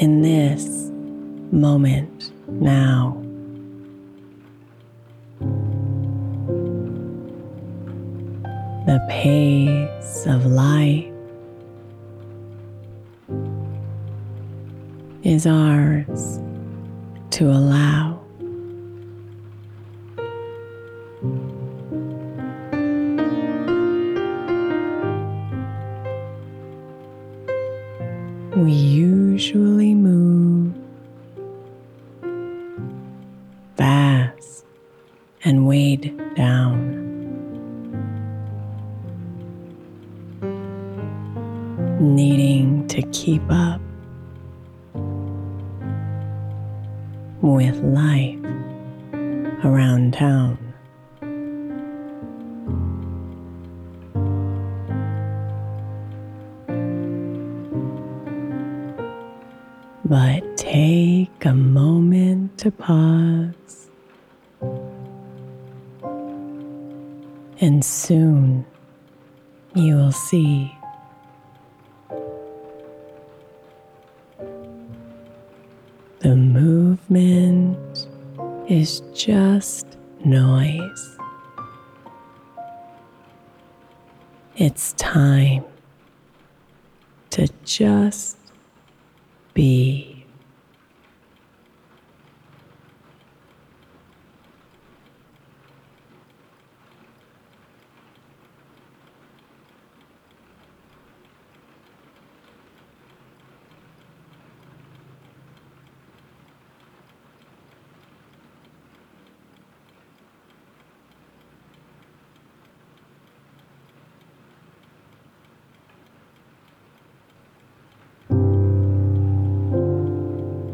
in this moment now. The pace of life is ours to allow. And weighed down. Needing to keep up with life around town. But take a moment to pause, and soon you will see the movement is just noise. It's time to just be.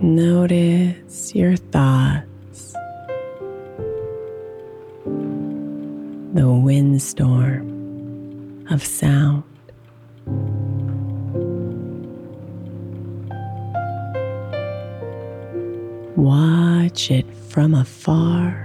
Notice your thoughts, the windstorm of sound. Watch it from afar.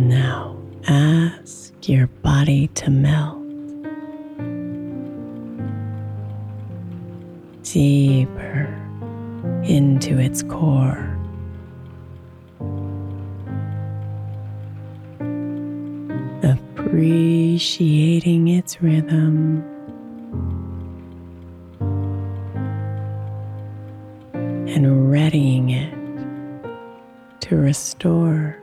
Now ask your body to melt deeper into its core. Appreciating its rhythm. And readying it to restore.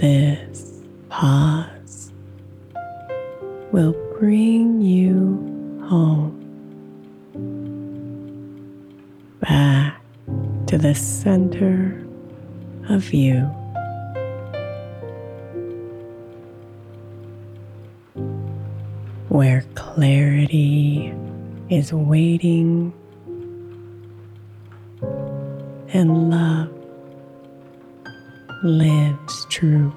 This pause will bring you home back to the center of you. Where clarity is waiting and love lives true.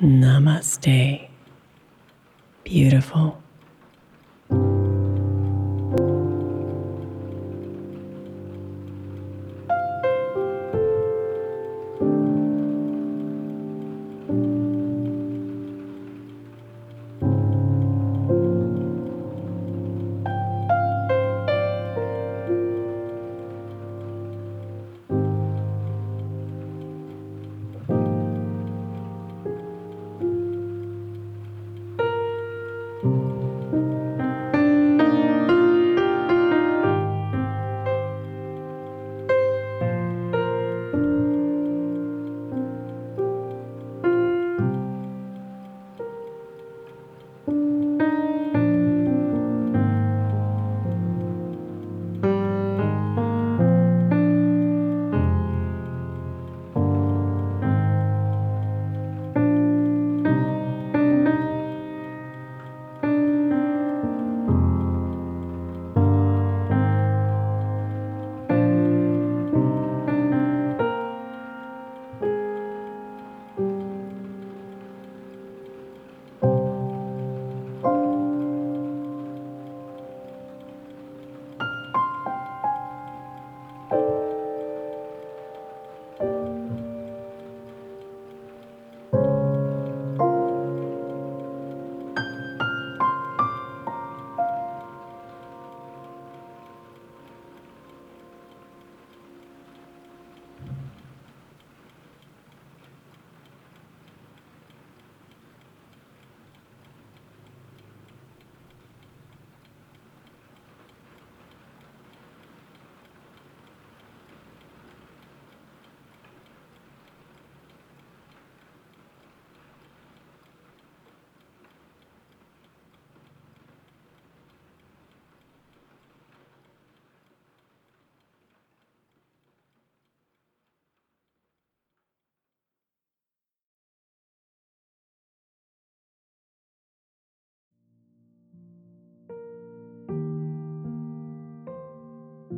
Namaste. Beautiful.